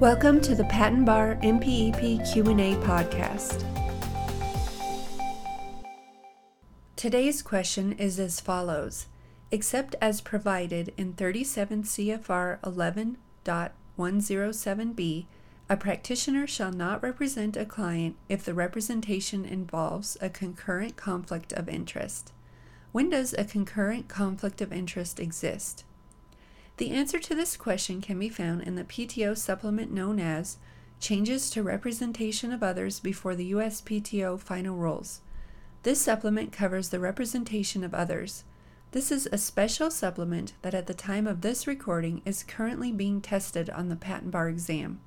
Welcome to the Patent Bar MPEP Q&A podcast. Today's question is as follows: Except as provided in 37 CFR 11.107b, a practitioner shall not represent a client if the representation involves a concurrent conflict of interest. When does a concurrent conflict of interest exist? The answer to this question can be found in the PTO supplement known as Changes to Representation of Others Before the USPTO Final Rules. This supplement covers the representation of others. This is a special supplement that at the time of this recording is currently being tested on the patent bar exam.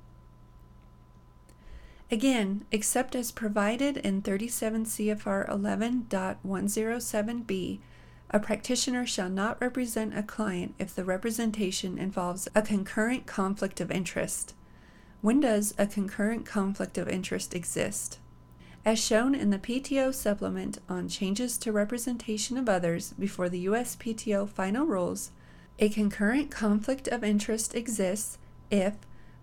Again, except as provided in 37 CFR 11.107b, a practitioner shall not represent a client if the representation involves a concurrent conflict of interest. When does a concurrent conflict of interest exist? As shown in the PTO supplement on changes to representation of others before the USPTO final rules, a concurrent conflict of interest exists if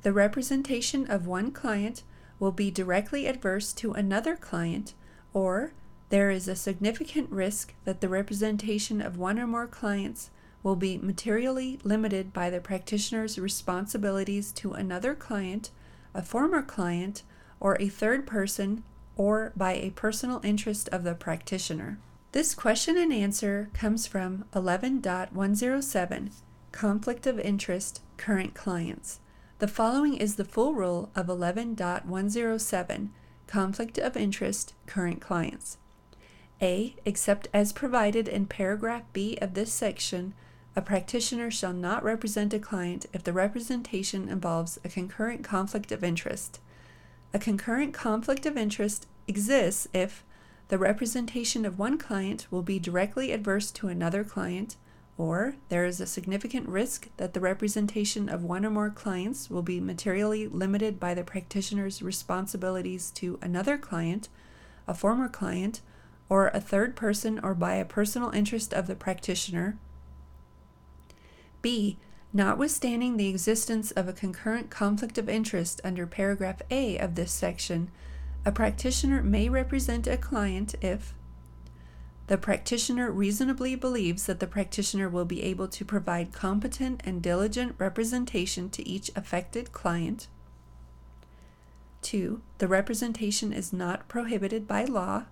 the representation of one client will be directly adverse to another client or there is a significant risk that the representation of one or more clients will be materially limited by the practitioner's responsibilities to another client, a former client, or a third person, or by a personal interest of the practitioner. This question and answer comes from 11.107 Conflict of Interest Current Clients. The following is the full rule of 11.107 Conflict of Interest Current Clients. A. Except as provided in paragraph B of this section, a practitioner shall not represent a client if the representation involves a concurrent conflict of interest. A concurrent conflict of interest exists if the representation of one client will be directly adverse to another client, or there is a significant risk that the representation of one or more clients will be materially limited by the practitioner's responsibilities to another client, a former client, or a third person or by a personal interest of the practitioner. B. Notwithstanding the existence of a concurrent conflict of interest under paragraph A of this section, a practitioner may represent a client if the practitioner reasonably believes that the practitioner will be able to provide competent and diligent representation to each affected client. 2. The representation is not prohibited by law.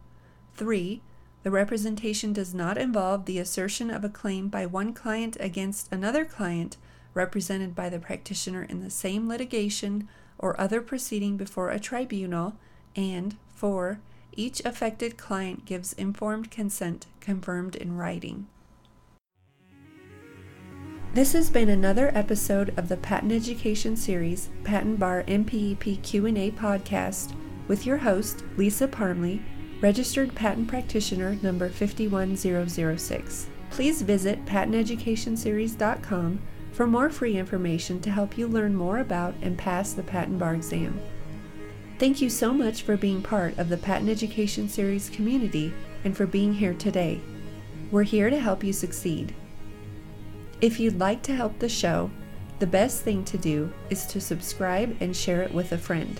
3. The representation does not involve the assertion of a claim by one client against another client represented by the practitioner in the same litigation or other proceeding before a tribunal, and 4. Each affected client gives informed consent confirmed in writing. This has been another episode of the Patent Education Series Patent Bar MPEP Q&A podcast with your host Lisa Parmley Registered Patent Practitioner number 51006. Please visit patenteducationseries.com for more free information to help you learn more about and pass the patent bar exam. Thank you so much for being part of the Patent Education Series community and for being here today. We're here to help you succeed. If you'd like to help the show, the best thing to do is to subscribe and share it with a friend.